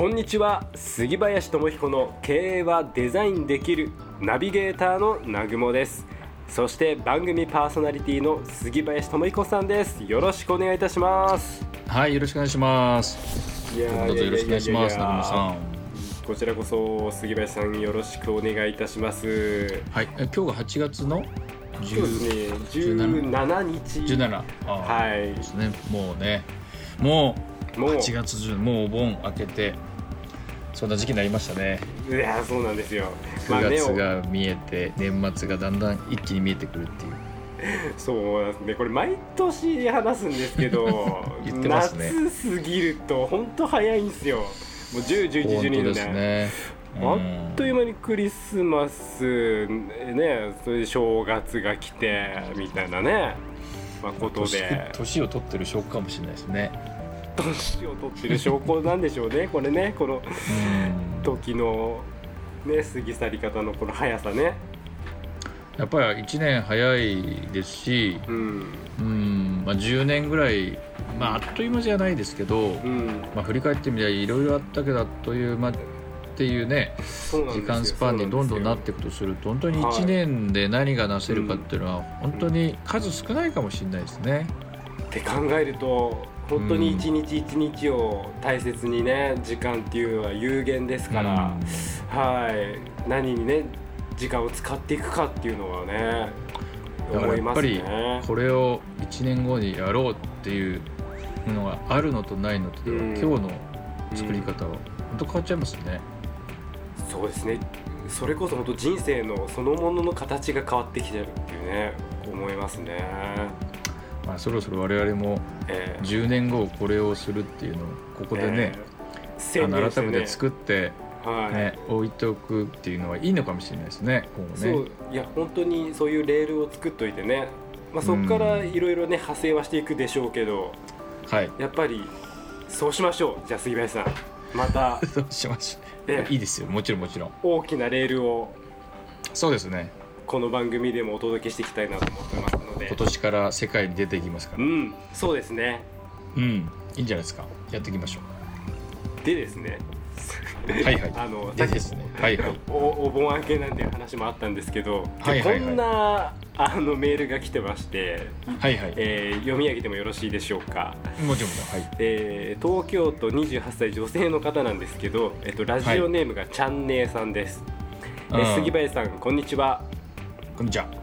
こんにちは杉林智彦の経営はデザインできるナビゲーターの南雲ですそして番組パーソナリティの杉林智彦さんですよろしくお願いいたしますはい、よろしくお願いします。いやどうぞよろしくお願いします。中村さん。こちらこそ杉林さんよろしくお願いいたしますはい、え今日が8月のそうですね17 17日17。あはいですね。もうね、もうもう8月中、もうお盆明けて、そんな時期になりましたね。いやそうなんですよまあ9ね月が見えて、年末がだんだん一気に見えてくるっていう。そうなんですねこれ毎年話すんですけど 言ってますね夏過ぎると本当早いんですよもう10、11、12本当年ですね。あっという間にクリスマスねそれで正月が来てみたいなね、まあ、こと年で年を取ってる証拠かもしれないですね。年を取ってる証拠なんでしょうね。これね。このうん。時のね過ぎ去り方のこの速さね。やっぱり1年早いですし、うん。うん、まあ10年ぐらい、まああっという間じゃないですけど。うん。まあ、振り返ってみりゃいろいろあったけどあっという間っていうね時間スパンにどんどんなっていくとすると本当に1年で何がなせるかっていうのは本当に数少ないかもしれないですね。って考えると本当に一日一日を大切にね時間っていうのは有限ですから、はい何にね時間を使っていくかっていうのはねだから思いますやっぱりね。これを1年後にやろうっていうのがあるのとないのとではうん今日の作り方は本当変わっちゃいますね。そうですねそれこそ本当人生のそのものの形が変わってきてるっていうね思いますね。まあ、そろそろ我々もえー10年後これをするっていうのをここでね、えーね。の改めて作って、はい。ね、置いておくっていうのはいいのかもしれないですね今後そね。ういや本当にそういうレールを作っといてね、まあ、そこからいろいろね派生はしていくでしょうけどはい。やっぱりそうしましょう。じゃあ杉林さん。また。どうしましょえういいですよ。もちろんもちろん。大きなレールを。そうですね。この番組でもお届けしていきたいなと思ってますので今年から世界に出ていきますから。うん。そうですね。うん。いいんじゃないですか。やっていきましょでですね。うはいはい。あのでですね。はいはい。おお盆明けなんていう話もあったんですけど、はいはいはい。こんなあのメールが来てまして、はいはい。えー読み上げてもよろしいでしょうか。もちろんはい。えー東京都28歳女性の方なんですけど、えっと、ラジオネームがちゃんねえさんです、えーうん。杉林さんこんにちは、こんにちは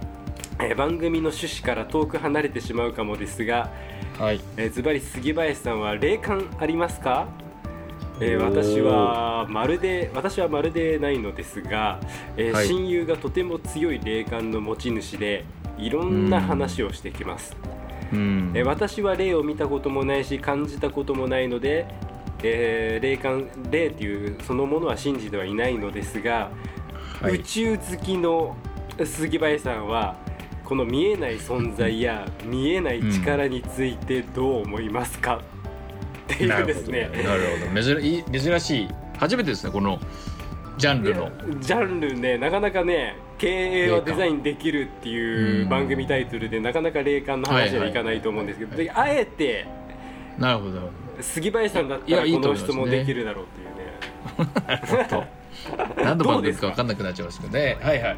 えー番組の趣旨から遠く離れてしまうかもですがはい。えーズバリ杉林さんは霊感ありますか、えー私はまるで私はまるでないのですが、えーはい。親友がとても強い霊感の持ち主でいろんな話をしてきます、うん。えー私は霊を見たこともないし感じたこともないので、えー霊感霊っていうそのものは信じてはいないのですが、はい。宇宙好きの杉林さんはこの見えない存在や見えない力についてどう思いますか、っていうですね。なるほど。珍しい。初めてですねこのジャンルの。ジャンルねなかなかね経営はデザインできるっていううん。番組タイトルでなかなか霊感の話はいかないと思うんですけど、であえてなるほど。杉林さんだったらことの質問できるだろうっていうね。何の番ど。うですか分かんなくなっちゃいますけどね。はいはい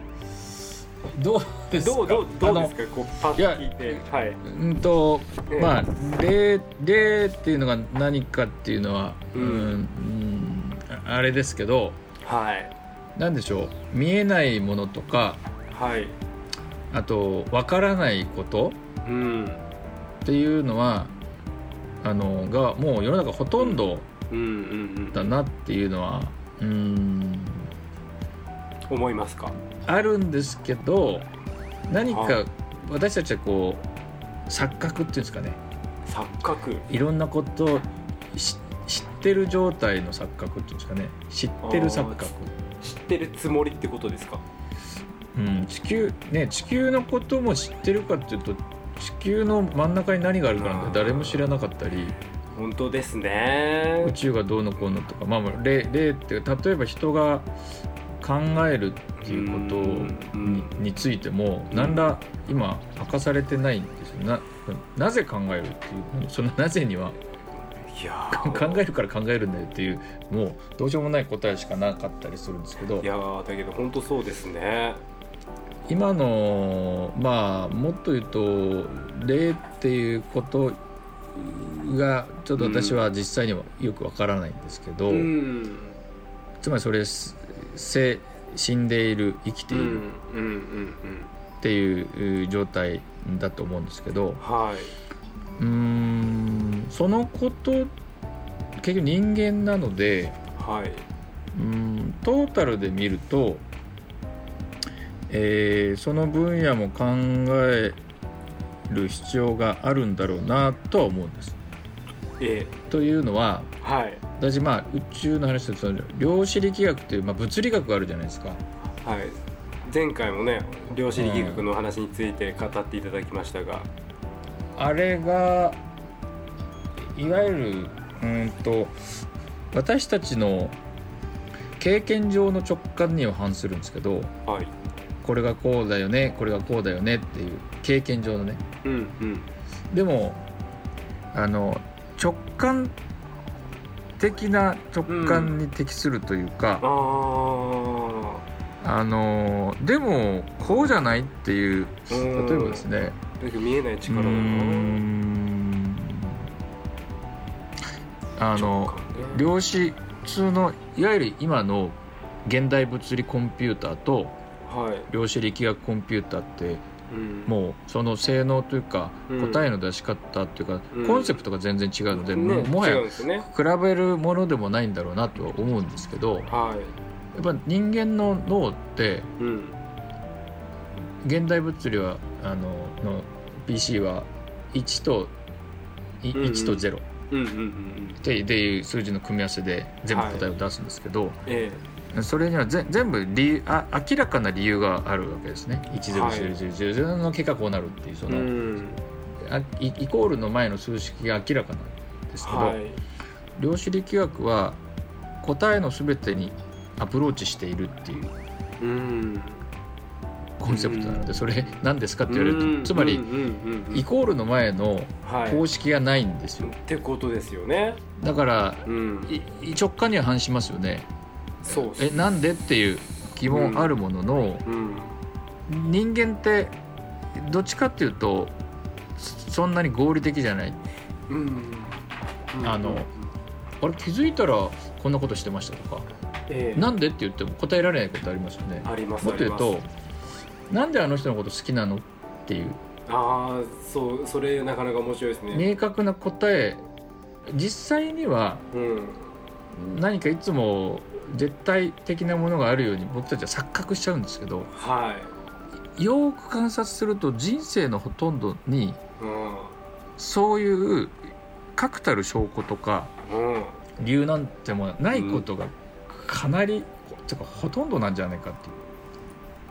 どうですか？どうどうどうですか？こうパッと聞いて。はい。うんとええ。まあ霊霊っていうのが何かっていうのは、ううん。んうんああれですけどはい。何でしょう？見えないものとかはい。あと分からないことうん。っていうのはあのがもう世の中ほとんどうんうんうん。だなっていうのはうん。思いますか？あるんですけど何はか私たちはこう錯覚っていうんですかね。錯覚。いろんなことをし知ってる状態の錯覚っていうんですかね。知ってる錯覚、知ってるつもりってことですか？うん、地球ね地球のことも知ってるかっていうと地球の真ん中に何があるかなんて誰も知らなかったり。本当ですね。宇宙がどうのこうのとかまあまあ例例って例えば人が考えるっていうことうん。にについても何ら今明かされてないんですよ。ななぜ考えるっていうそのなぜにはいや考ーえるから考えるんだよっていうもうどうしようもない答えしかなかったりするんですけど。いやーだけど本当そうですね。今のまあもっと言うと霊っていうことがちょっと私は実際にはよくわからないんですけど、うん。つまりそれす生死んでいる生きてうんいるっていう状態だと思うんですけどはいうーんそのこと結局人間なのではい、うんトータルで見ると、えーその分野も考える必要があるんだろうなとは思うんです。えというのはえはい私まあ宇宙の話でその量子力学という、まあ、物理学があるじゃないですか。はい。前回もね量子力学の話について語っていただきましたが、あれがいわゆるうんと私たちの経験上の直感には反するんですけどはい。これがこうだよねこれがこうだよねっていう経験上のね。うんうん。でもあの直感的な直感に適するというか、ああのでもこうじゃないっていう例えばですね。見えない力あの量子普通のいわゆる今の現代物理コンピューターとはい、量子力学コンピューターってうん、もうその性能というかうん。答えの出し方っていうか、うん。コンセプトが全然違うので、ねももはや比べるものでもないんだろうなとは思うんですけどやはっぱ人間の脳って現代物理はあのの PC は1というんうん。1と0っていう数字の組み合わせで全部答えを出すんですけど、えそれにはぜ全部理由あ明らかな理由があるわけですね。はい100000の結果こうなるっていうそえの、うんあイイコールの前の数式が明らかなんですけど、はい。量子力学は答えの全てにアプローチしているっていううん。コンセプトなので、それ何ですかって言われると、つまり、イコールの前のはい。公式がないんですよ、ってことですよね。だから直感には反しますよねそうえなんでっていう疑問あるものの、うん。人間ってどっちかっていうとそそんなに合理的じゃない。うん。あのあれ気づいたらこんなことしてましたとか？ええ。なんでって言っても答えられないことありますよね。ありますもっと言うとなんであの人のこと好きなのっていう。ああそうそれなかなか面白いですね。明確な答え。実際にはうん。何かいつも絶対的なものがあるように僕たちは錯覚しちゃうんですけどはい。よーく観察すると人生のほとんどにうんそういう確たる証拠とかうん理由なんてもないことがかなり、てかほとんどなんじゃないかっていう。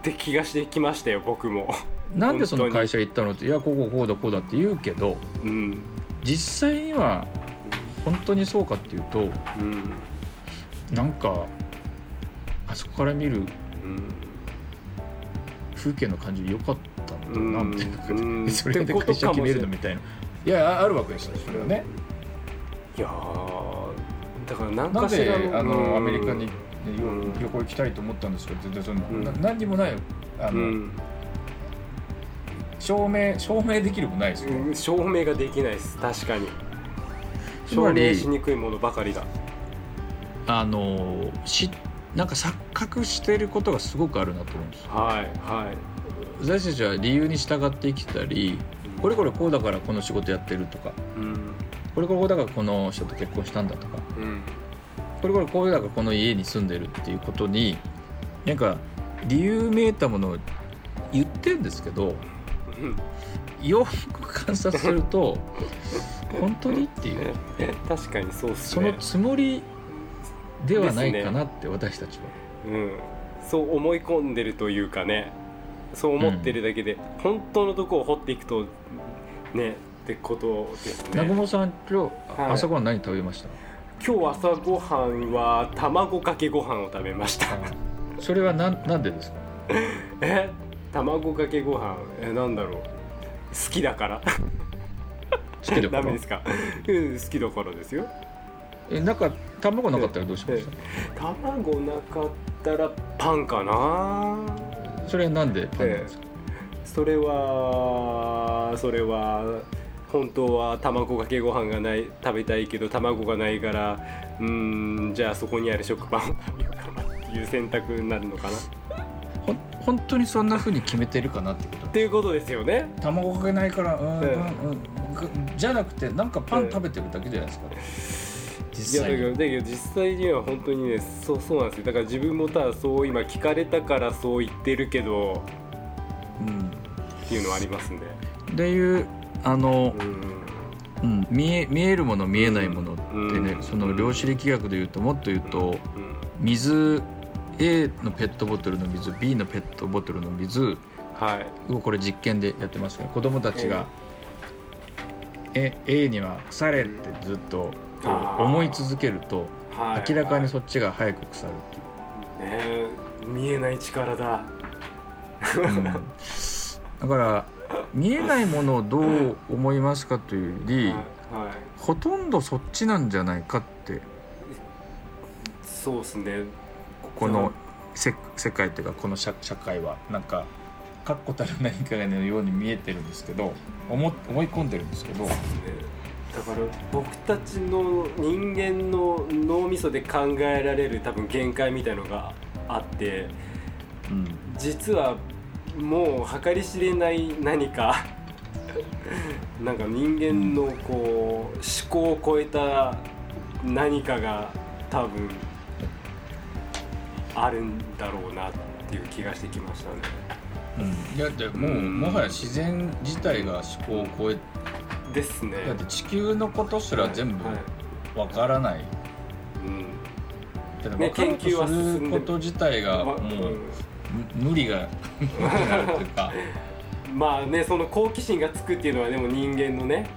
って気がしてきましたよ僕も。なんでその会社行ったのっていやこここうだこうだって言うけどうん。実際には本当にそうかっていうとうんなんかあそこから見るうん。風景の感じ良かったんだなみたい それで会社決めるのみたいな。い。やああるわけですよそれはね。いやーだから何なんでかしらのあのうん。アメリカに、旅行行きたいと思ったんですけど全然そ何にもないあの、うん。証明証明できるもないですよ、うん。証明ができないです。確かに。証明しにくいものばかりだあのしなんか錯覚していることがすごくあるなと思うんですはいはい。私たちは理由に従って生きてたりこれこれこうだからこの仕事やってるとかうん。これこれこうだからこの人と結婚したんだとかうん。これこれこうだからこの家に住んでるっていうことになんか理由めいたものを言ってんですけどうんよく観察すると本当にっていう。確かにそうね。そのつもりではないかなって私たちは、うん、そう思い込んでるというかね。そう思ってるだけで、本当のとこを掘っていくとねってことですね。南雲さん今日、はい。朝ごはん何食べました？今日朝ごはんは卵かけご飯を食べました。それはなんなんでですか？え？卵かけご飯。えなんだろう。好きだから。好きだから。ダメですか？うん好きだからですよえなんか卵なかったらどうしました？卵なかったらパンかな。それはなんでパンなんですか、それはそれは本当は卵かけご飯がない食べたいけど卵がないからうーんじゃあそこにある食パンを食べようかなっていう選択になるのかな。本当にそんな風に決めてるかなってこと？ていうことですよね。卵かけないからうん、ええ。パンうん。ぐじゃなくてなんかパン食べてるだけじゃないですか、い実際に。やだけど実際には本当にねそうそうなんですよ。だから自分もただそう今聞かれたからそう言ってるけどっていうのはありますんで。いうあのう、ん。うん、見え見えるもの見えないものってね、うん。その量子力学でいうともっと言うとうん。水 A のペットボトルの水 B のペットボトルの水はい。これ実験でやってますけど子供たちが「え A には腐れ」ってずっとこあーう思い続けるとはい。明らかにそっちが早く腐るっていう。ねえ見えない力だ。うん。だから見えないものをどう思いますかというよりはい、はい。ほとんどそっちなんじゃないかって。そうですね。このせ世界というかこの社社会は。なんか確固たる何かのように見えてるんですけど思思い込んでるんですけどねだから僕たちの人間の脳みそで考えられる多分限界みたいのがあってうん。実はもう計り知れない何か なんか人間のこう思考を超えた何かが多分あるんだろうなっていう気がしてきましたね。うん、いやでもううん。もはや自然自体が思考を超えですね。だって地球のことすら全部はい。わからない、うん。ね研究はすでる。こと自体がもう無理がまあねその好奇心がつくっていうのはでも人間のね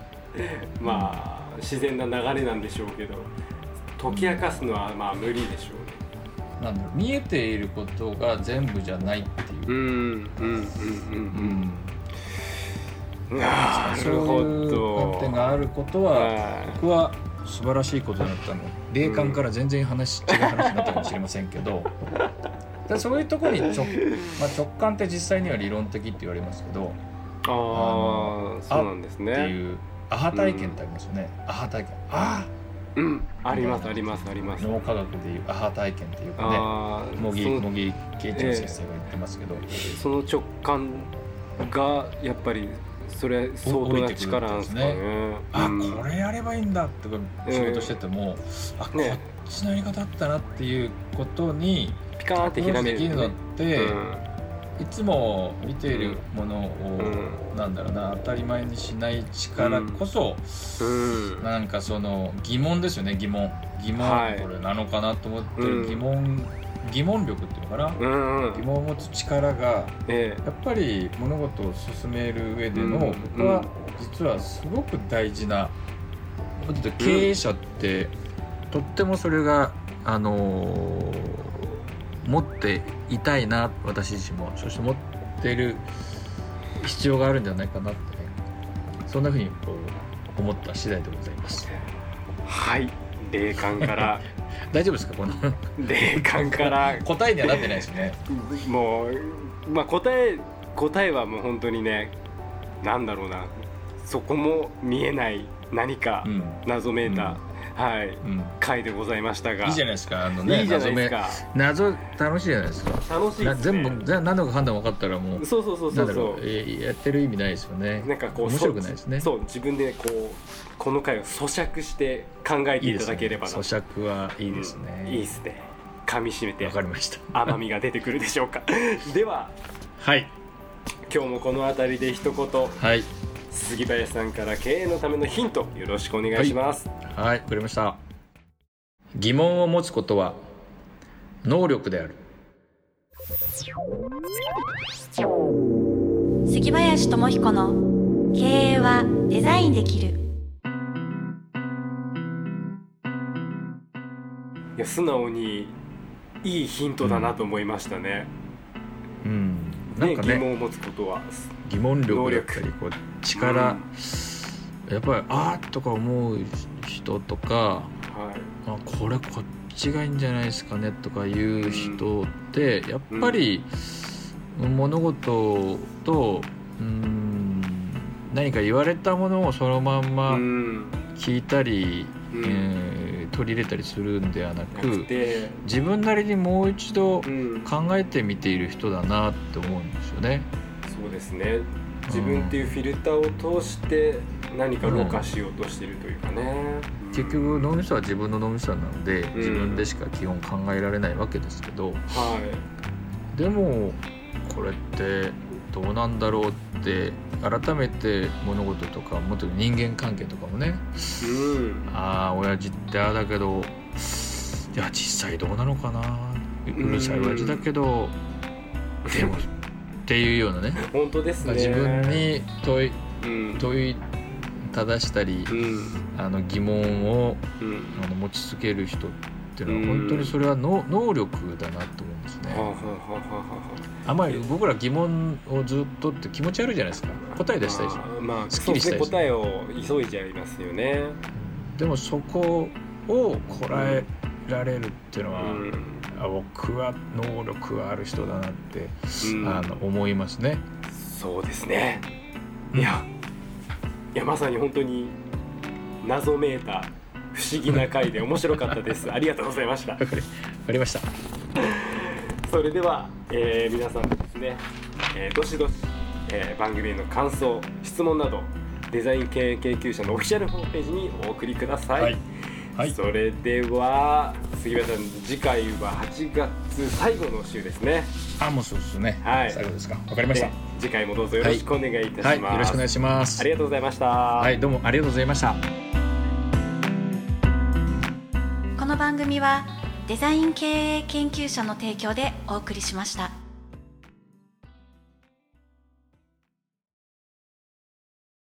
まあ自然な流れなんでしょうけど解き明かすのはまあ無理でしょなんだろう見えていることが全部じゃないっていう。うね。うんうんうんうん。うん。なそうるほいうど。観点があることはは僕は素晴らしいことだったの。霊感から全然話、違う話になったかもしれませんけど。だそういうところに直,、まあ、直感って実際には理論的って言われますけどああそうなんですってね。いうアハ体験ってありますよね、アハ体験。あうん。ありますありますあります。あ脳科学でいうアハ体験っていうかね。ああ茂木茂木圭一郎先生が言ってますけど、その直感がやっぱりそれ相当な力なんですかね。あうん。これやればいいんだって仕事してても、あこねっちのやり方あったなっていうことにピカーンってひらめできるのっ。て、うんいつも見ているものを、うなんだろうな当たり前にしない力こそ、うん。なんかその疑問ですよね疑問。疑問、はい。これなのかなと思ってうん。る疑問、疑問力っていうのかな、うんうん。疑問を持つ力がえやっぱり物事を進める上での、うん僕は実はすごく大事な、経営者って、とってもそれがあのー持っていたいな私自身も。そして持ってる必要があるんじゃないかなってねそんなふうにこう思った次第でございます。えはい霊感から。大丈夫ですかこの？霊感から。答えにはなってないですよねもうまあ答え答えはもう本当にねなんだろうな。そこも見えない何かうん、謎めいた、はい。うん、回でございましたが。いいじゃないですか。あのねいいじゃないですか。謎楽しいじゃないですか。楽しいなですね。全部全何のか判断分かったらもうそうそうそうそうそう。えーやってる意味ないですよね。うなんかこう面白くないですね。そう自分でこうこの回を咀嚼して考えていただければな。ね咀嚼はいいですね、うんいいですね。噛み締めてわかりました。甘みが出てくるでしょうか。でははい。今日もこの辺りで一言。はい杉林さんから経営のためのヒントよろしくお願いします。はいわかりました。疑問を持つことは能力である。杉林智彦の経営はデザインできる。いや素直にいいヒントだなと思いましたね,、うんなんねかね疑問を持つことは。疑問力だったりこう力、やっぱりあーとか思う人とかはい。あこれこっちがいいんじゃないですかねとかいう人ってやっぱり物事とうん何か言われたものをそのまんまうん。聞いたり、うん。えー取り入れたりするんではななく自分なりにもう一度うん、考えてみている人だなって思うんですよね。そうですね。自分っていうフィルターを通して何かろ過しようとしているというかね、結局脳みそは自分の脳みそなのでん。自分でしか基本考えられないわけですけど、はでもこれってどうなんだろうって改めて物事とかもっと人間関係とかもね。いうん。ああ親父ってああだけどいや実際どうなのかな。うるさい親父だけどでもっていうようなね。本当ですね。自分に問いうん。問いただしたりうん。あの疑問をうん。あの持ち続ける人っていうのはうん。本当にそれは能能力だなと思ね。はあ。はあはあはあまり僕ら疑問をずっとって気持ち悪いじゃないですか。答え出したいでしまあすっきりしたいです答えを急いじゃいますよね。でもそこをこらえられるっていうのは、うん。あ僕は能力がある人だなって、うん。あの思いますね。そうですね。いやいやまさに本当に謎めいた不思議な回で面白かったです。ありがとうございました。わかりました。それでは、えー皆さんもですね、えーどしどし、えー番組への感想質問などデザイン経営研究者のオフィシャルホームページにお送りください、はいはいそれでは杉浦さん次回は8月最後の週ですねあもうそうですね。はい最後ですか。わかりましたで。次回もどうぞよろしくお願いいたします、はい、よろしくお願いします。ありがとうございました、はい、どうもありがとうございました。この番組はデザイン経営研究者の提供でお送りしました。